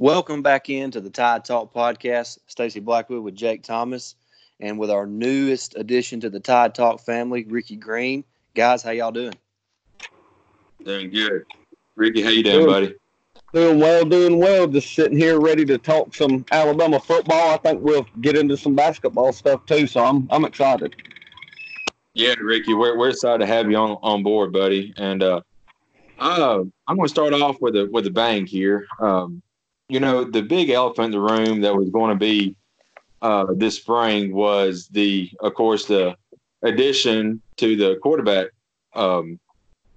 Welcome back into the Tide Talk podcast. Stacey Blackwood with Jake Thomas, and with our newest addition to the Tide Talk family, Ricky Green. Guys, how y'all doing? Doing good. Ricky, how you doing, doing, buddy? Doing well, doing well. Just sitting here ready to talk some Alabama football. I think we'll get into some basketball stuff too. So I'm I'm excited. Yeah, Ricky, we're we're excited to have you on on board, buddy. And uh, uh I'm going to start off with a with a bang here. Um, you know, the big elephant in the room that was going to be uh, this spring was the, of course, the addition to the quarterback, um,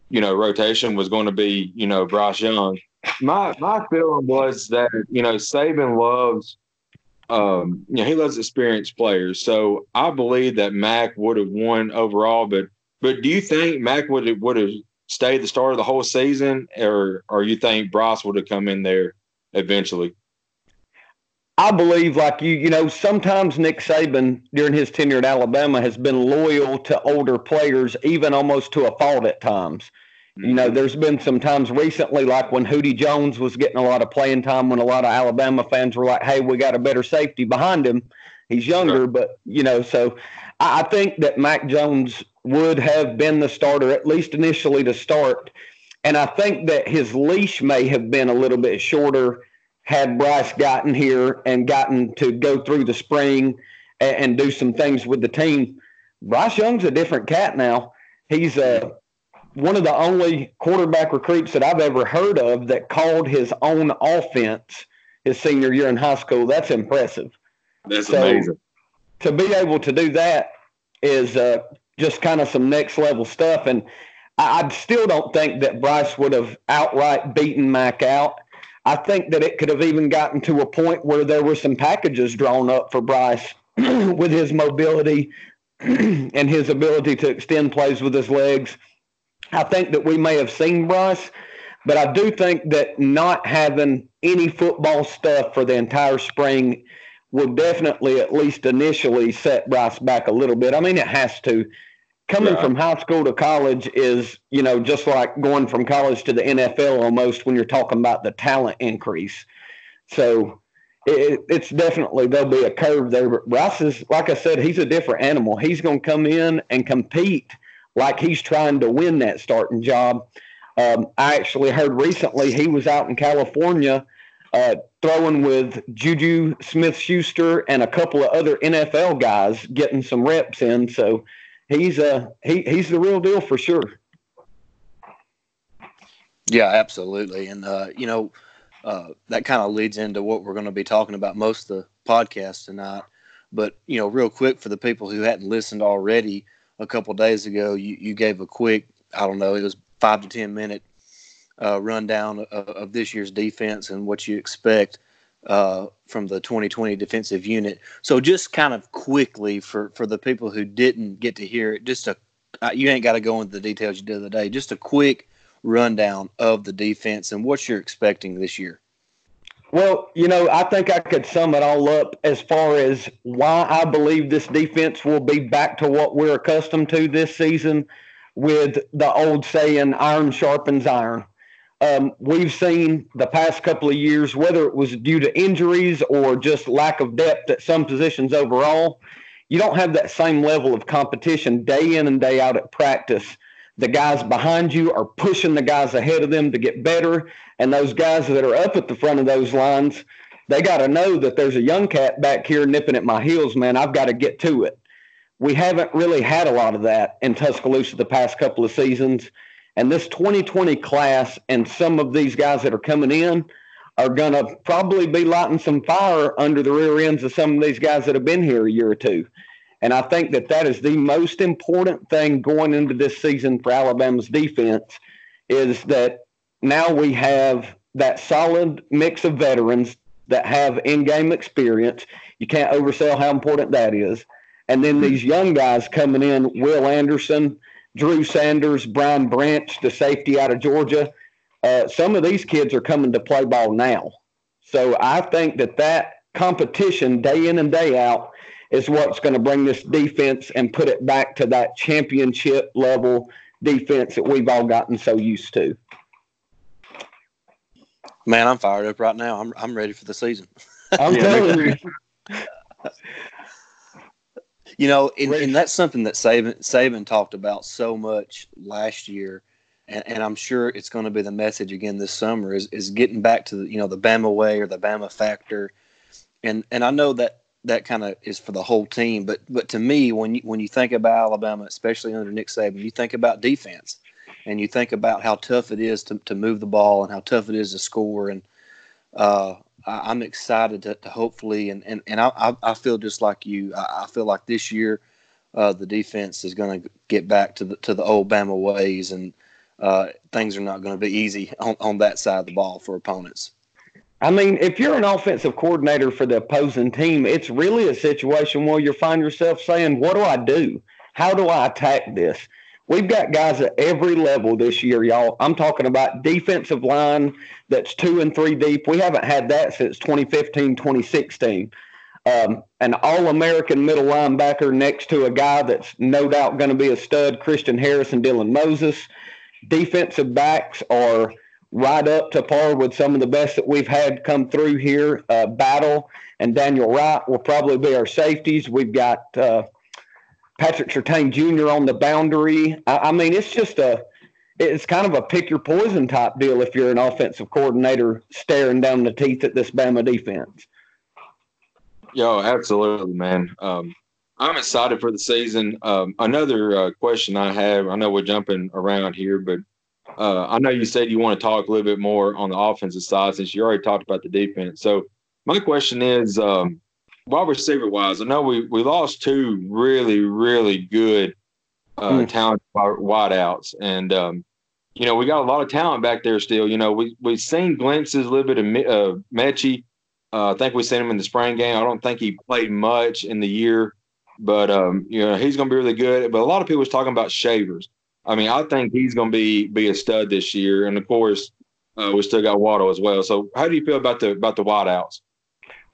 you know, rotation was going to be, you know, Bryce Young. My my feeling was that you know Saban loves, um, you know, he loves experienced players. So I believe that Mac would have won overall. But but do you think Mac would have would have stayed the start of the whole season, or or you think Bryce would have come in there? Eventually? I believe, like you, you know, sometimes Nick Saban during his tenure at Alabama has been loyal to older players, even almost to a fault at times. Mm-hmm. You know, mm-hmm. there's been some times recently, like when Hootie Jones was getting a lot of playing time, when a lot of Alabama fans were like, hey, we got a better safety behind him. He's younger, sure. but, you know, so I think that Mac Jones would have been the starter, at least initially to start. And I think that his leash may have been a little bit shorter had Bryce gotten here and gotten to go through the spring and, and do some things with the team. Bryce Young's a different cat now. He's uh, one of the only quarterback recruits that I've ever heard of that called his own offense his senior year in high school. That's impressive. That's so amazing. To be able to do that is uh, just kind of some next level stuff. And I, I still don't think that Bryce would have outright beaten Mac out. I think that it could have even gotten to a point where there were some packages drawn up for Bryce with his mobility and his ability to extend plays with his legs. I think that we may have seen Bryce, but I do think that not having any football stuff for the entire spring will definitely, at least initially, set Bryce back a little bit. I mean, it has to coming from high school to college is, you know, just like going from college to the NFL almost when you're talking about the talent increase. So it, it's definitely there'll be a curve there. But Bryce is, like I said, he's a different animal. He's going to come in and compete like he's trying to win that starting job. Um, I actually heard recently he was out in California uh, throwing with Juju Smith Schuster and a couple of other NFL guys getting some reps in. So he's uh he he's the real deal for sure. Yeah, absolutely, and uh, you know uh, that kind of leads into what we're going to be talking about most of the podcast tonight. But you know, real quick for the people who hadn't listened already, a couple days ago, you you gave a quick I don't know it was five to ten minute uh, rundown of, of this year's defense and what you expect uh, from the 2020 defensive unit. So just kind of quickly for for the people who didn't get to hear it, just a uh, you ain't got to go into the details you did the other day. Just a quick rundown of the defense and what you're expecting this year. Well, you know, I think I could sum it all up as far as why I believe this defense will be back to what we're accustomed to this season with the old saying, iron sharpens iron um, we've seen the past couple of years, whether it was due to injuries or just lack of depth at some positions overall, you don't have that same level of competition day in and day out at practice. The guys behind you are pushing the guys ahead of them to get better. And those guys that are up at the front of those lines, they got to know that there's a young cat back here nipping at my heels, man. I've got to get to it. We haven't really had a lot of that in Tuscaloosa the past couple of seasons. And this 2020 class and some of these guys that are coming in are going to probably be lighting some fire under the rear ends of some of these guys that have been here a year or two. And I think that that is the most important thing going into this season for Alabama's defense is that now we have that solid mix of veterans that have in-game experience. You can't oversell how important that is. And then these young guys coming in, Will Anderson, Drew Sanders, Brian Branch, the safety out of Georgia. Uh, some of these kids are coming to play ball now. So I think that that competition day in and day out is what's going to bring this defense and put it back to that championship level defense that we've all gotten so used to. Man, I'm fired up right now. I'm I'm ready for the season. I'm telling you. You know, and, and, that's something that Saban, Saban talked about so much last year, and, and I'm sure it's going to be the message again this summer is, is getting back to the you know the Bama way or the Bama factor, and and I know that that kind of is for the whole team, but but to me when you when you think about Alabama, especially under Nick Saban, you think about defense, and you think about how tough it is to, to move the ball and how tough it is to score, and uh, I, am excited to, to, hopefully, and, and, and I, I feel just like you. I, I feel like this year uh, the defense is going to get back to the to the old Bama ways, and uh, things are not going to be easy on, on that side of the ball for opponents. I mean, if you're an offensive coordinator for the opposing team, it's really a situation where you find yourself saying, "What do I do? How do I attack this?" We've got guys at every level this year, y'all. I'm talking about defensive line that's two and three deep. We haven't had that since 2015, 2016. Um, an all American middle linebacker next to a guy that's no doubt going to be a stud, Christian Harris and Dylan Moses. Defensive backs are right up to par with some of the best that we've had come through here. Uh, Battle and Daniel Wright will probably be our safeties. We've got uh, Patrick Surtain Jr. on the boundary. I, I mean, it's just a it's kind of a pick your poison type deal if you're an offensive coordinator staring down the teeth at this Bama defense. Yo, absolutely, man. Um, I'm excited for the season. Um, another uh, question I have, I know we're jumping around here, but uh, I know you said you want to talk a little bit more on the offensive side since you already talked about the defense. So my question is, um, wide receiver wise, I know we we lost two really really good uh, mm. talent wideouts, and um, you know we got a lot of talent back there still. You know we we've seen glimpses a little bit of uh, Metchie. Uh, I think we seen him in the spring game. I don't think he played much in the year, but um, you know he's going to be really good. But a lot of people was talking about Shavers. I mean, I think he's going to be be a stud this year, and of course, uh, we still got Waddle as well. So, how do you feel about the about the wideouts?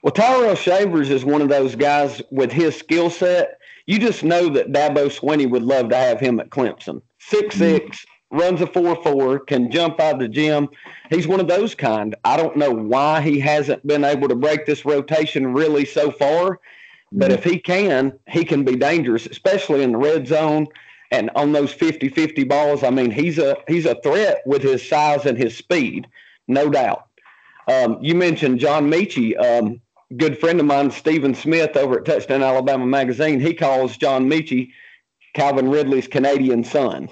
Well, Tyrell Shavers is one of those guys with his skill set. You just know that Dabo Swinney would love to have him at Clemson. Six mm-hmm. six, runs a four four, can jump out of the gym. He's one of those kind. I don't know why he hasn't been able to break this rotation really so far, but mm-hmm. if he can, he can be dangerous, especially in the red zone and on those 50-50 balls. I mean, he's a he's a threat with his size and his speed, no doubt. Um, you mentioned John Metchie. Um, good friend of mine, Stephen Smith, over at Touchdown Alabama Magazine, he calls John Metchie Calvin Ridley's Canadian son.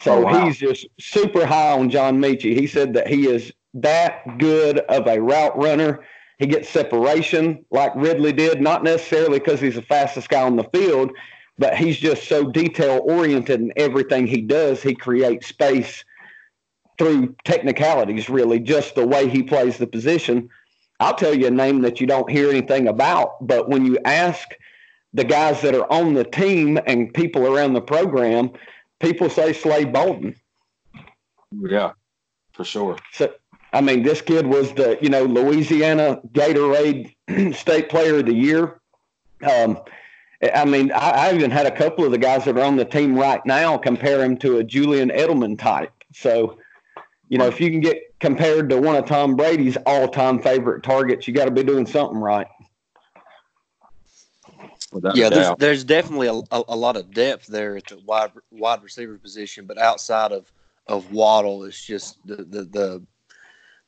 So oh, wow. he's just super high on John Metchie. He said that he is that good of a route runner. He gets separation like Ridley did, not necessarily because he's the fastest guy on the field, but he's just so detail oriented in everything he does. He creates space through technicalities, really, just the way he plays the position. I'll tell you a name that you don't hear anything about, but when you ask the guys that are on the team and people around the program, people say Slade Bolden. Yeah, for sure. So, I mean, this kid was the you know Louisiana Gatorade State Player of the Year. Um, I mean, I, I, even had a couple of the guys that are on the team right now compare him to a Julian Edelman type. So, you know, if you can get compared to one of Tom Brady's all-time favorite targets, you got to be doing something right. yeah, there's, there's definitely a, a, a, lot of depth there at the wide wide receiver position, but outside of of Waddle, it's just the the the,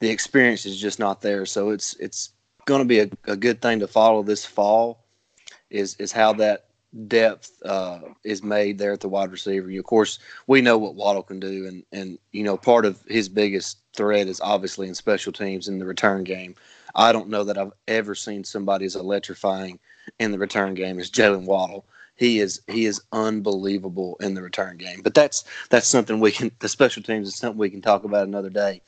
the experience is just not there. So it's it's going to be a, a good thing to follow this fall is is how that depth uh, is made there at the wide receiver. You, Of course, we know what Waddle can do, and and you know part of his biggest threat is obviously in special teams in the return game. I don't know that I've ever seen somebody as electrifying in the return game as Jaylen Waddle. He is he is unbelievable in the return game. But that's that's something we can the special teams is something we can talk about another day.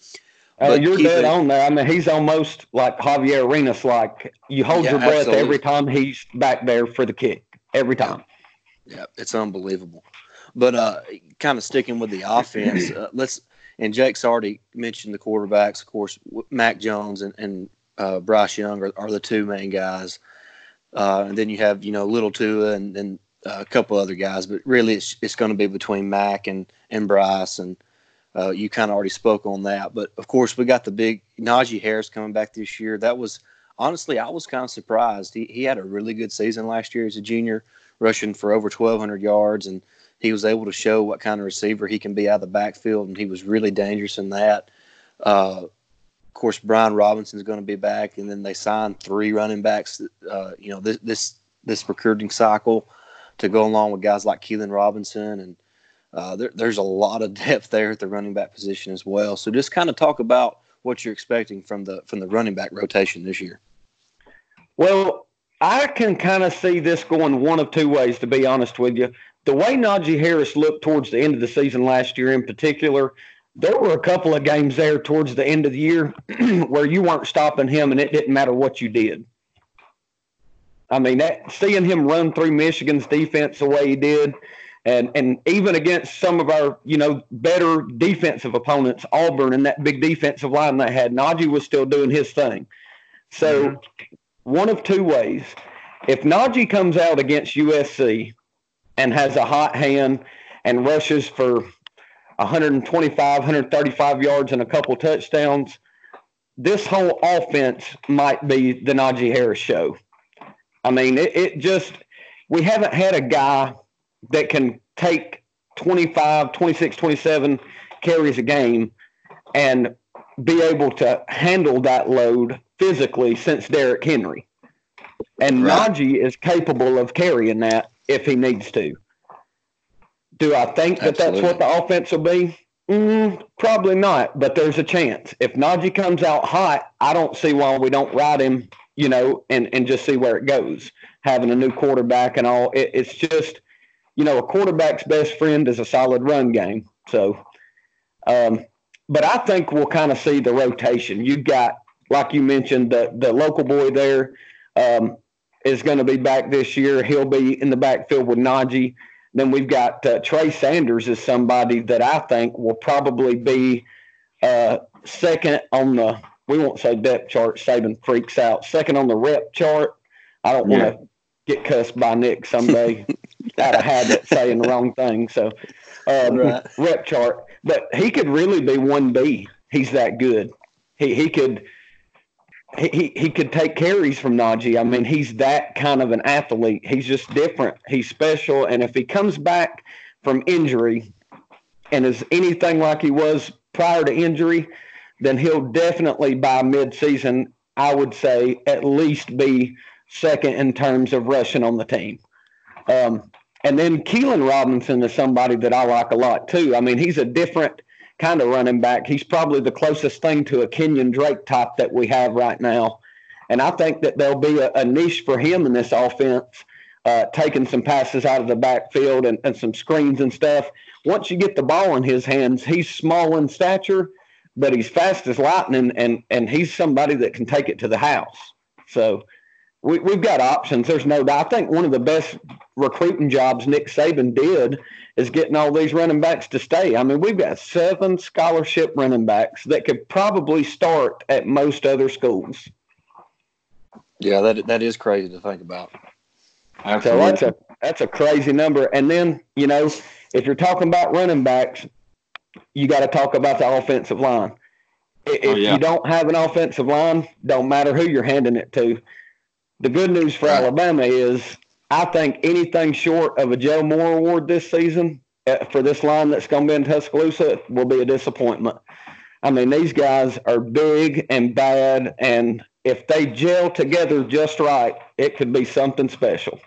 Uh, you're dead on there. I mean, he's almost like Javier Arenas. Like you hold yeah, your breath absolutely. every time he's back there for the kick. Every time. Yeah, it's unbelievable. But uh, kind of sticking with the offense, uh, let's. And Jake's already mentioned the quarterbacks. Of course, Mac Jones and, and uh, Bryce Young are, are, the two main guys. Uh, and then you have you know Little Tua and, and uh, a couple other guys. But really, it's it's going to be between Mac and and Bryce and uh, you kind of already spoke on that. But of course, we got the big Najee Harris coming back this year. That was honestly, I was kind of surprised. He, he had a really good season last year as a junior, rushing for over 1,200 yards, and he was able to show what kind of receiver he can be out of the backfield, and he was really dangerous in that. Uh, of course, Brian Robinson is going to be back, and then they signed three running backs. Uh, you know, this this this recruiting cycle to go along with guys like Keilan Robinson, and uh, there, there's a lot of depth there at the running back position as well. So, just kind of talk about what you're expecting from the from the running back rotation this year. Well, I can kind of see this going one of two ways, to be honest with you. The way Najee Harris looked towards the end of the season last year, in particular, there were a couple of games there towards the end of the year where you weren't stopping him and it didn't matter what you did. I mean, that, seeing him run through Michigan's defense the way he did, and and even against some of our you know better defensive opponents, Auburn and that big defensive line they had, Najee was still doing his thing. So mm-hmm one of two ways. If Najee comes out against USC and has a hot hand and rushes for 125, 135 yards and a couple touchdowns, this whole offense might be the Najee Harris show. I mean, it, it just, we haven't had a guy that can take 25, 26, 27 carries a game and be able to handle that load physically since Derrick Henry. And right. Najee is capable of carrying that if he needs to. Do I think that Absolutely. that's what the offense will be? Mm, probably not, but there's a chance. If Najee comes out hot, I don't see why we don't ride him, you know, and, and just see where it goes. Having a new quarterback and all, it, it's just, you know, a quarterback's best friend is a solid run game. So, um, but I think we'll kind of see the rotation. You've got like you mentioned, the the local boy there um, is going to be back this year. He'll be in the backfield with Najee. Then we've got uh, Trey Sanders is somebody that I think will probably be uh, second on the we won't say depth chart. Saban freaks out. Second on the rep chart. I don't want to get cussed by Nick someday out of habit saying the wrong thing. So um, right. rep chart, but he could really be one B. He's that good. He he could he, he could take carries from Najee. I mean, he's that kind of an athlete. He's just different. He's special. And if he comes back from injury and is anything like he was prior to injury, then he'll definitely by midseason, I would say, at least be second in terms of rushing on the team. Um, and then Keilan Robinson is somebody that I like a lot too. I mean, he's a different kind of running back. He's probably the closest thing to a Kenyon Drake type that we have right now. And I think that there'll be a, a niche for him in this offense, uh, taking some passes out of the backfield and, and some screens and stuff. Once you get the ball in his hands, he's small in stature, but he's fast as lightning, and, and he's somebody that can take it to the house. So we, we've got options. There's no doubt. I think one of the best recruiting jobs Nick Saban did is getting all these running backs to stay. I mean, we've got seven scholarship running backs that could probably start at most other schools. Yeah, that that is crazy to think about. Absolutely. So that's a that's a crazy number. And then you know, if you're talking about running backs, you got to talk about the offensive line. If oh, yeah. you don't have an offensive line, don't matter who you're handing it to. The good news for. Alabama is I think anything short of a Joe Moore Award this season uh, for this line that's going to be in Tuscaloosa will be a disappointment. I mean, these guys are big and bad, and if they gel together just right, it could be something special.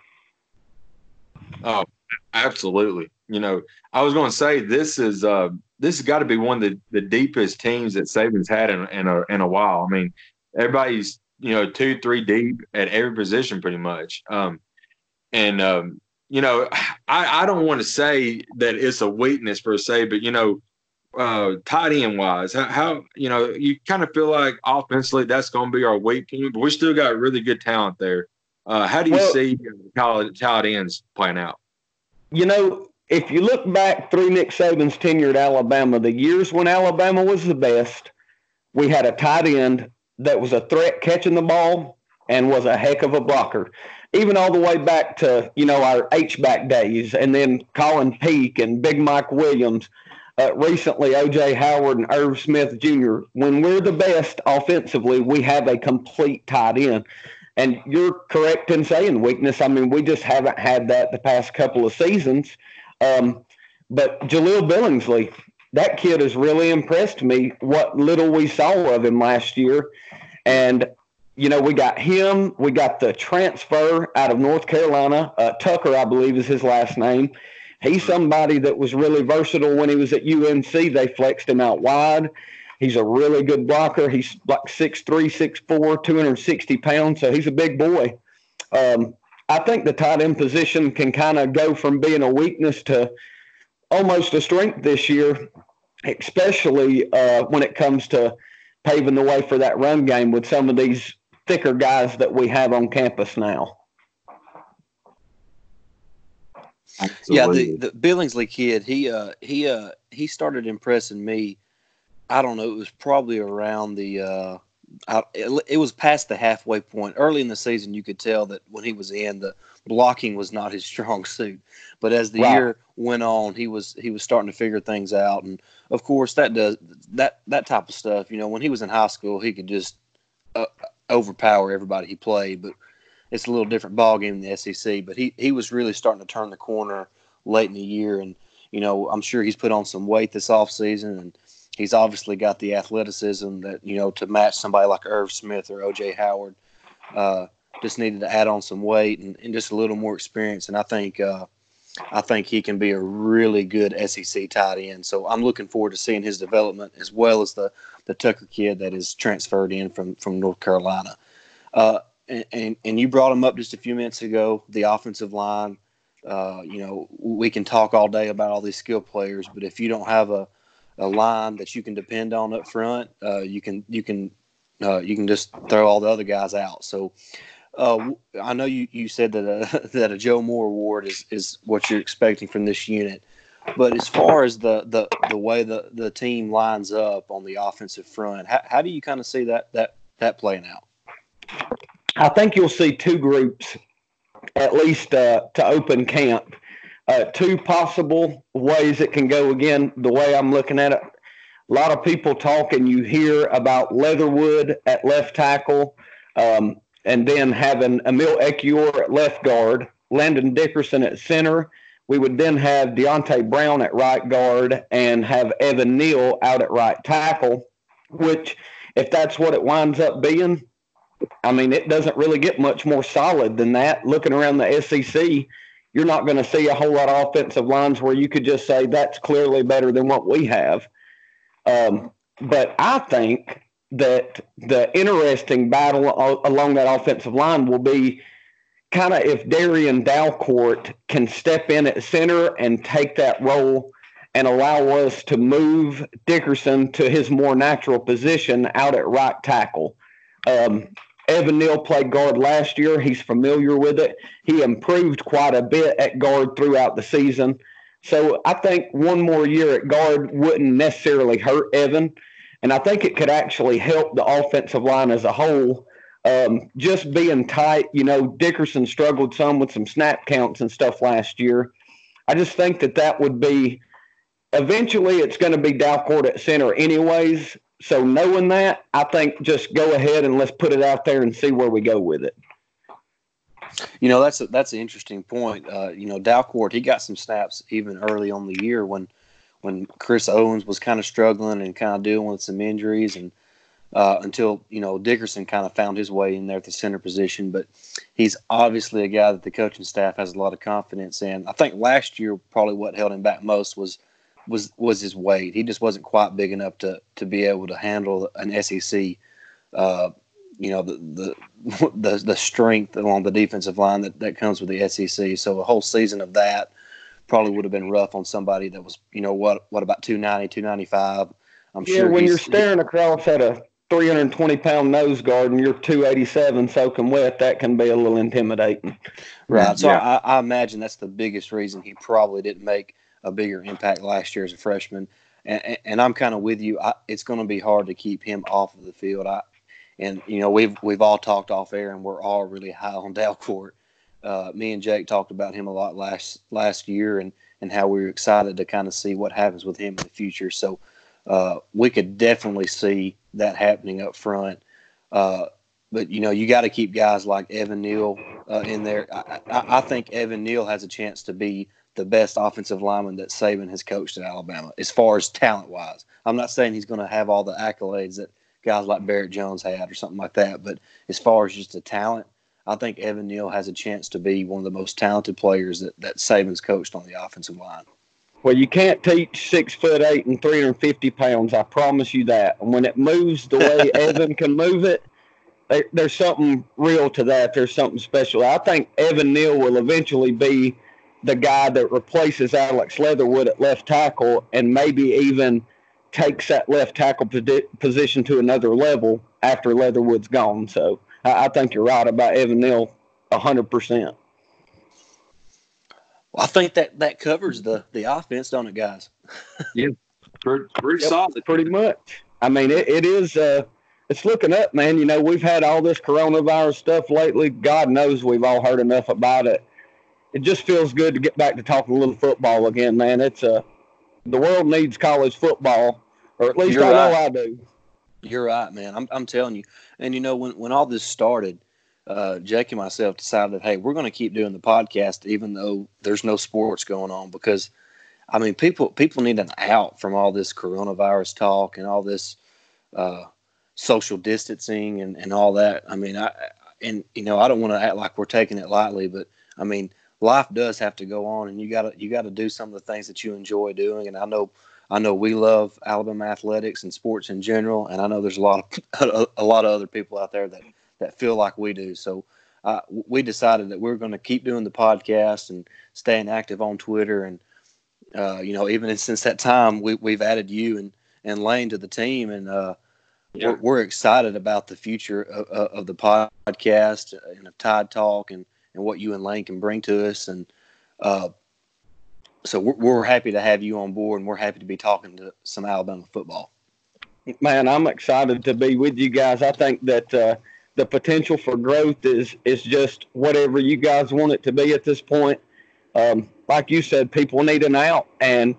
Oh, absolutely. You know, I was going to say this is uh, this has got to be one of the, the deepest teams that Saban's had in, in a in a while. I mean, everybody's you know, two, three deep at every position pretty much. Um, and, um, you know, I, I don't want to say that it's a weakness per se, but, you know, uh, tight end wise, how, how, you know, you kind of feel like offensively that's going to be our weak point, but we still got really good talent there. Uh, how do you well, see college tight ends playing out? You know, if you look back through Nick Saban's tenure at Alabama, the years when Alabama was the best, we had a tight end that was a threat catching the ball and was a heck of a blocker. Even all the way back to, you know, our H-back days and then Colin Peek and Big Mike Williams. uh, recently OJ Howard and Irv Smith Jr. When we're the best offensively, we have a complete tight end. And you're correct in saying weakness. I mean, we just haven't had that the past couple of seasons. Um, but Jahleel Billingsley, that kid has really impressed me. What little we saw of him last year, and you know, we got him. We got the transfer out of North Carolina. Uh, Tucker, I believe, is his last name. He's somebody that was really versatile when he was at UNC. They flexed him out wide. He's a really good blocker. He's like 6'3, 6'4, 260 pounds. So he's a big boy. Um, I think the tight end position can kind of go from being a weakness to almost a strength this year, especially uh, when it comes to paving the way for that run game with some of these thicker guys that we have on campus now. Absolutely. Yeah, the, the Billingsley kid, he uh he uh he started impressing me. I don't know, it was probably around the uh I, it, it was past the halfway point. Early in the season, you could tell that when he was in, the blocking was not his strong suit. But as the wow. year went on, he was he was starting to figure things out. And of course, that does that that type of stuff. You know, when he was in high school, he could just uh, overpower everybody he played. But it's a little different ball game in the SEC. But he he was really starting to turn the corner late in the year, and you know I'm sure he's put on some weight this off season, and he's obviously got the athleticism that you know to match somebody like Irv Smith or OJ Howard. Uh, just needed to add on some weight and, and just a little more experience, and I think. Uh, I think he can be a really good SEC tight end. So I'm looking forward to seeing his development as well as the the Tucker kid that is transferred in from from North Carolina. Uh, and, and, and you brought him up just a few minutes ago. The offensive line. Uh, you know, we can talk all day about all these skill players, but if you don't have a, a line that you can depend on up front, uh, you can you can uh, you can just throw all the other guys out. So uh, I know you, you said that a, that a Joe Moore award is, is what you're expecting from this unit. But as far as the, the, the way the, the team lines up on the offensive front, how, how do you kind of see that, that, that playing out? I think you'll see two groups, at least uh, to open camp. Uh, two possible ways it can go. Again, the way I'm looking at it, a lot of people talk and you hear about Leatherwood at left tackle, um, and then having Emil Ekiyor at left guard, Landon Dickerson at center, we would then have Deonte Brown at right guard and have Evan Neal out at right tackle, which, if that's what it winds up being, I mean, it doesn't really get much more solid than that. Looking around the SEC, you're not going to see a whole lot of offensive lines where you could just say that's clearly better than what we have. Um, but I think that the interesting battle along that offensive line will be kind of if Darrian Dalcourt can step in at center and take that role and allow us to move Dickerson to his more natural position out at right tackle. Um, Evan Neal played guard last year. He's familiar with it. He improved quite a bit at guard throughout the season. So I think one more year at guard wouldn't necessarily hurt Evan. And I think it could actually help the offensive line as a whole um, just being tight, you know, Dickerson struggled some with some snap counts and stuff last year. I just think that that would be eventually it's going to be Dalcourt at center anyways. So knowing that, I think just go ahead and let's put it out there and see where we go with it. You know, that's a, that's an interesting point. Uh, you know, Dalcourt, he got some snaps even early on the year when when Chris Owens was kind of struggling and kind of dealing with some injuries and – uh, until you know Dickerson kind of found his way in there at the center position. But he's obviously a guy that the coaching staff has a lot of confidence in. I think last year probably what held him back most was was was his weight. He just wasn't quite big enough to to be able to handle an SEC. Uh, you know the, the the the strength along the defensive line that, that comes with the SEC. So a whole season of that probably would have been rough on somebody that was you know what what about 290 295 i'm yeah, sure when you're staring across at a 320 pound nose guard and you're 287 soaking wet, that can be a little intimidating. Right. So yeah. I, I, imagine that's the biggest reason he probably didn't make a bigger impact last year as a freshman. And, and I'm kind of with you. I, it's going to be hard to keep him off of the field. I, and you know we've we've all talked off air, and we're all really high on Dalcourt. Uh, me and Jake talked about him a lot last last year, and and how we are excited to kind of see what happens with him in the future. So uh, we could definitely see that happening up front. Uh, but you know, you got to keep guys like Evan Neal uh, in there. I, I, I, think Evan Neal has a chance to be the best offensive lineman that Saban has coached at Alabama, as far as talent wise. I'm not saying he's going to have all the accolades that guys like Barrett Jones had or something like that, but as far as just the talent, I think Evan Neal has a chance to be one of the most talented players that, that Saban's coached on the offensive line. Well, you can't teach six foot eight and 350 pounds. I promise you that. And when it moves the way Evan can move it, there's something real to that. There's something special. I think Evan Neal will eventually be the guy that replaces Alex Leatherwood at left tackle and maybe even takes that left tackle position to another level after Leatherwood's gone. So I, I think you're right about Evan Neal 100%. Well, I think that that covers the the offense, don't it, guys? yeah, pretty, pretty yep, solid. Pretty much. I mean, it, it is. Uh, it's looking up, man. You know, we've had all this coronavirus stuff lately. God knows we've all heard enough about it. It just feels good to get back to talking a little football again, man. It's a uh, the world needs college football, or at least You're I right. know I do. You're right, man. I'm I'm telling you. And you know, when when all this started, uh, Jake and myself decided, hey, we're going to keep doing the podcast even though there's no sports going on because, I mean, people people need an out from all this coronavirus talk and all this uh, social distancing and, and all that. I mean, I and you know, I don't want to act like we're taking it lightly, but I mean, life does have to go on, and you got to you got to do some of the things that you enjoy doing. And I know I know we love Alabama athletics and sports in general, and I know there's a lot of a lot of other people out there that that feel like we do. So uh, we decided that we are going to keep doing the podcast and staying active on Twitter. And uh, you know, even since that time, we, we've added you and and Lane to the team, and uh, yeah. we're, we're, excited about the future of, of, the podcast and of Tide Talk and and what you and Lane can bring to us. And uh, so we're, we're happy to have you on board, and we're happy to be talking to some Alabama football. Man, I'm excited to be with you guys. I think that uh, the potential for growth is is just whatever you guys want it to be at this point. Um, like you said, people need an out, and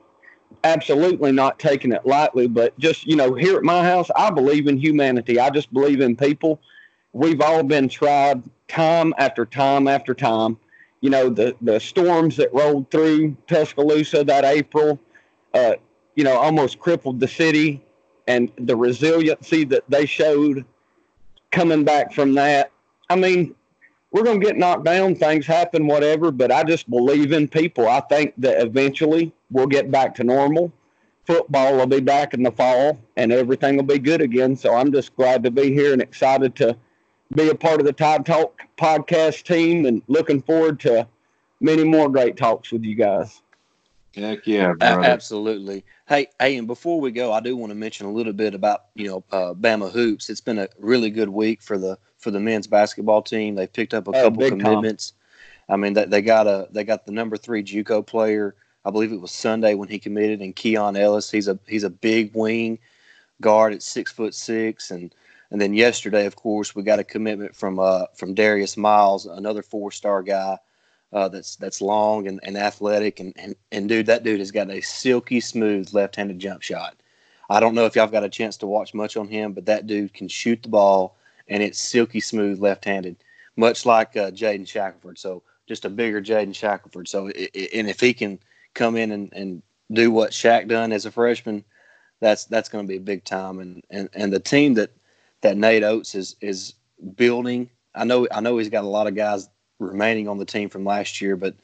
absolutely not taking it lightly. But just you know, here at my house, I believe in humanity. I just believe in people. We've all been tried time after time after time. You know, the the storms that rolled through Tuscaloosa that April, uh, you know, almost crippled the city, and the resiliency that they showed coming back from that. I mean, we're going to get knocked down, things happen, whatever, but I just believe in people. I think that eventually we'll get back to normal. Football will be back in the fall and everything will be good again. So I'm just glad to be here and excited to be a part of the Tide Talk podcast team and looking forward to many more great talks with you guys. Heck yeah, brother. absolutely. Hey, hey, and before we go, I do want to mention a little bit about you know uh, Bama hoops. It's been a really good week for the for the men's basketball team. They picked up a oh, couple commitments. Time. I mean, they, they got a they got the number three JUCO player. I believe it was Sunday when he committed, and Keon Ellis. He's a he's a big wing guard at six foot six, and and then yesterday, of course, we got a commitment from uh from Darius Miles, another four star guy uh, that's that's long and, and athletic and, and and dude, that dude has got a silky smooth left-handed jump shot. I don't know if y'all got a chance to watch much on him, but that dude can shoot the ball and it's silky smooth left-handed, much like uh, Jaden Shackelford. So just a bigger Jaden Shackelford. So it, it, and if he can come in and, and do what Shaq done as a freshman, that's that's going to be a big time. And, and and the team that that Nate Oats is is building. I know I know he's got a lot of guys remaining on the team from last year. But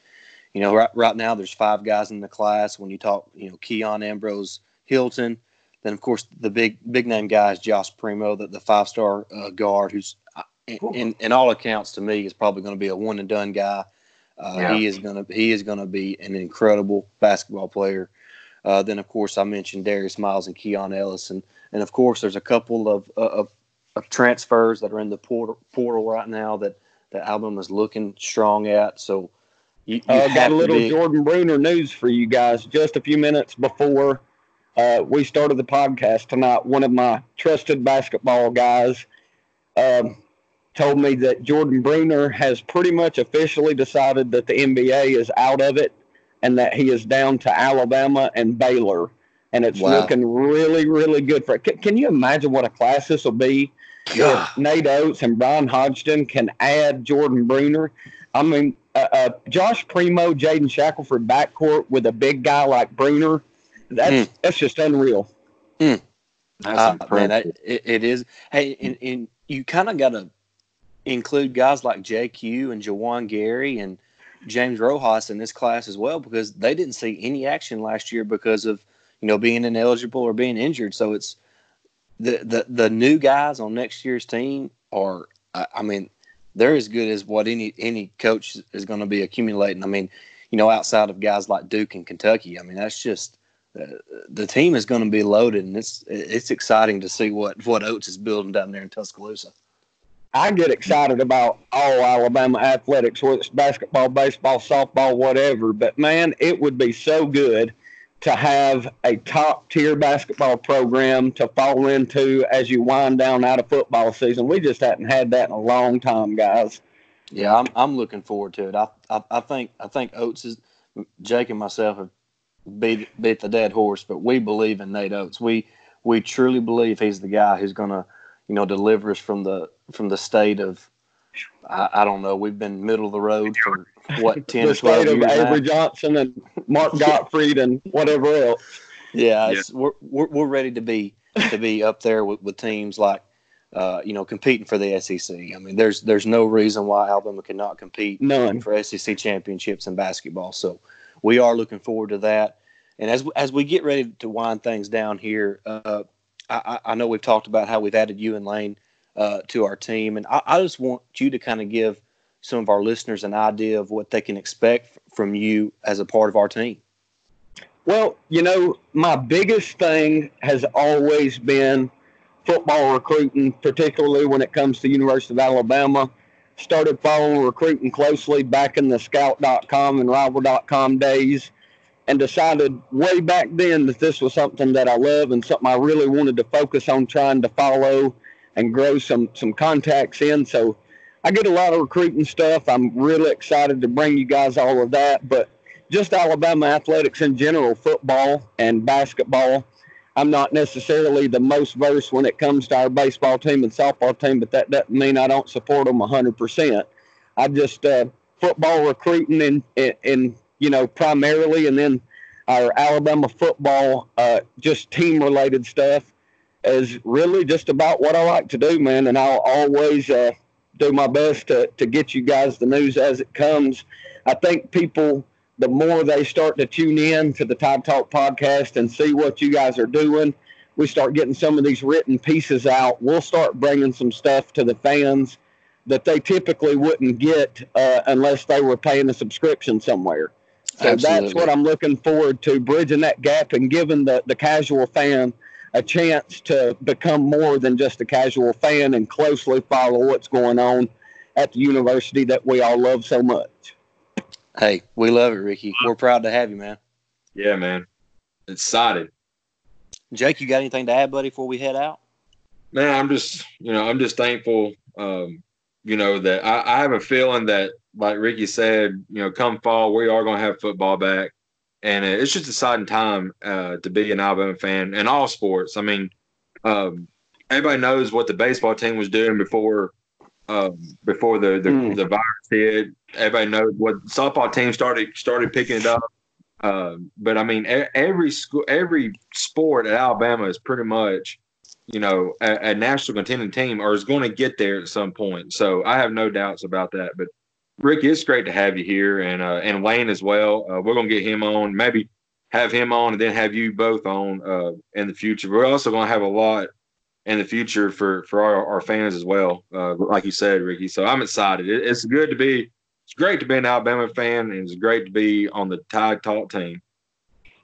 you know, right, right now there's five guys in the class. When you talk, you know, Keon Ambrose, Hylton, then of course the big big name guy is Josh Primo, the, the five star uh, guard, who's uh, in, in all accounts to me is probably going to be a one and done guy. Uh, yeah. He is going to he is going to be an incredible basketball player. Uh, then of course I mentioned Darius Miles and Keon Ellis, and and of course there's a couple of of, of transfers that are in the portal, portal right now that the album is looking strong at. So you, you uh, got a little be... Jordan Bruner news for you guys. Just a few minutes before uh, we started the podcast tonight, one of my trusted basketball guys um, told me that Jordan Bruner has pretty much officially decided that the NBA is out of it. and that he is down to Alabama and Baylor, and it's wow. looking really, really good for. Can, can you imagine what a class this will be? Yeah. Nate Oats and Bryan Hodgson can add Jordan Bruner. I mean, uh, uh, Josh Primo, Jaden Shackelford backcourt with a big guy like Bruner. That's mm. that's just unreal. Mm. Uh, man, that, it, it is. Hey, and, and you kind of got to include guys like JQ and Juwan Gary and James Rojas in this class as well because they didn't see any action last year because of you know being ineligible or being injured. So it's the the the new guys on next year's team are. I mean, they're as good as what any any coach is going to be accumulating. I mean, you know, outside of guys like Duke and Kentucky. I mean, that's just uh, the team is going to be loaded, and it's it's exciting to see what what Oats is building down there in Tuscaloosa. I get excited about all Alabama athletics, whether it's basketball, baseball, softball, whatever. But man, it would be so good to have a top tier basketball program to fall into as you wind down out of football season. We just hadn't had that in a long time, guys. Yeah, I'm I'm looking forward to it. I I, I think I think Oats is Jake and myself have beat beat the dead horse, but we believe in Nate Oats. We we truly believe he's the guy who's gonna you know, deliver us from the from the state of I, I don't know. We've been middle of the road for what ten the state of Avery Johnson and Mark Gottfried and whatever else. Yeah, yeah. We're, we're we're ready to be to be up there with, with teams like uh, you know competing for the SEC. I mean, there's there's no reason why Alabama cannot compete None. for SEC championships in basketball. So we are looking forward to that. And as as we get ready to wind things down here, uh, I, I know we've talked about how we've added you and Lane uh, to our team, and I, I just want you to kind of give some of our listeners an idea of what they can expect from you as a part of our team. Well, you know, my biggest thing has always been football recruiting, particularly when it comes to University of Alabama. Started following recruiting closely back in the scout.com and rival.com days and decided way back then that this was something that I love and something I really wanted to focus on trying to follow and grow some some contacts in. So I get a lot of recruiting stuff. I'm really excited to bring you guys all of that, but just Alabama athletics in general, football and basketball. I'm not necessarily the most versed when it comes to our baseball team and softball team, but that doesn't mean I don't support them 100%. I just uh, football recruiting and in you know, primarily, and then our Alabama football, uh, just team related stuff is really just about what I like to do, man. And I'll always uh, do my best to, to get you guys the news as it comes. I think people, the more they start to tune in to the Tide Talk podcast and see what you guys are doing, we start getting some of these written pieces out. We'll start bringing some stuff to the fans that they typically wouldn't get uh, unless they were paying a subscription somewhere. So Absolutely. that's what I'm looking forward to, bridging that gap and giving the, the casual fan a chance to become more than just a casual fan and closely follow what's going on at the university that we all love so much. Hey, we love it, Ricky. We're proud to have you, man. Yeah, man. Excited. Jake, you got anything to add, buddy, before we head out? Man, I'm just, you know, I'm just thankful, um, you know, that I, I have a feeling that like Ricky said, you know, come fall, we are going to have football back. And it's just a exciting time uh, to be an Alabama fan in all sports. I mean, um, everybody knows what the baseball team was doing before um, before the the, mm. the, virus hit. Everybody knows what softball team started started picking it up. Uh, but I mean, every school, every sport at Alabama is pretty much, you know, a, a national contending team or is going to get there at some point. So I have no doubts about that. But Rick, it's great to have you here, and uh, and Wayne as well. Uh, we're gonna get him on, maybe have him on, and then have you both on uh, in the future. We're also gonna have a lot in the future for for our, our fans as well, uh, like you said, Ricky. So I'm excited. It, it's good to be. It's great to be an Alabama fan, and it's great to be on the Tide Talk team.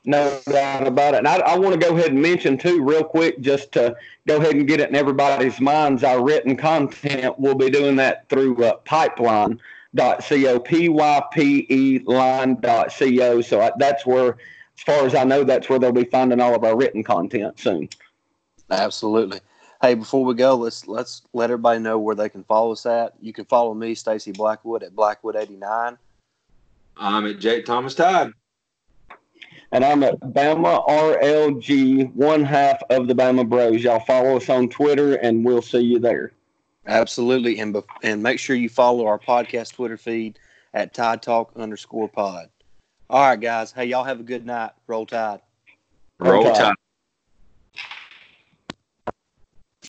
No doubt about it. And I, I want to go ahead and mention too, real quick, just to go ahead and get it in everybody's minds. Our written content, we'll be doing that through uh, Pypeline dot co p y p e line dot co. So that's where, as far as I know, that's where they'll be finding all of our written content soon. Absolutely. Hey, before we go, let's let's let everybody know where they can follow us at. You can follow me, Stacey Blackwood, at Blackwood eighty nine. I'm at Jake Thomas Tide. And I'm at Bama RLG, one half of the Bama Bros. Y'all follow us on Twitter, and we'll see you there. Absolutely, and and make sure you follow our podcast Twitter feed at Tide Talk underscore Pod. All right, guys. Hey, y'all have a good night. Roll Tide. Roll Tide.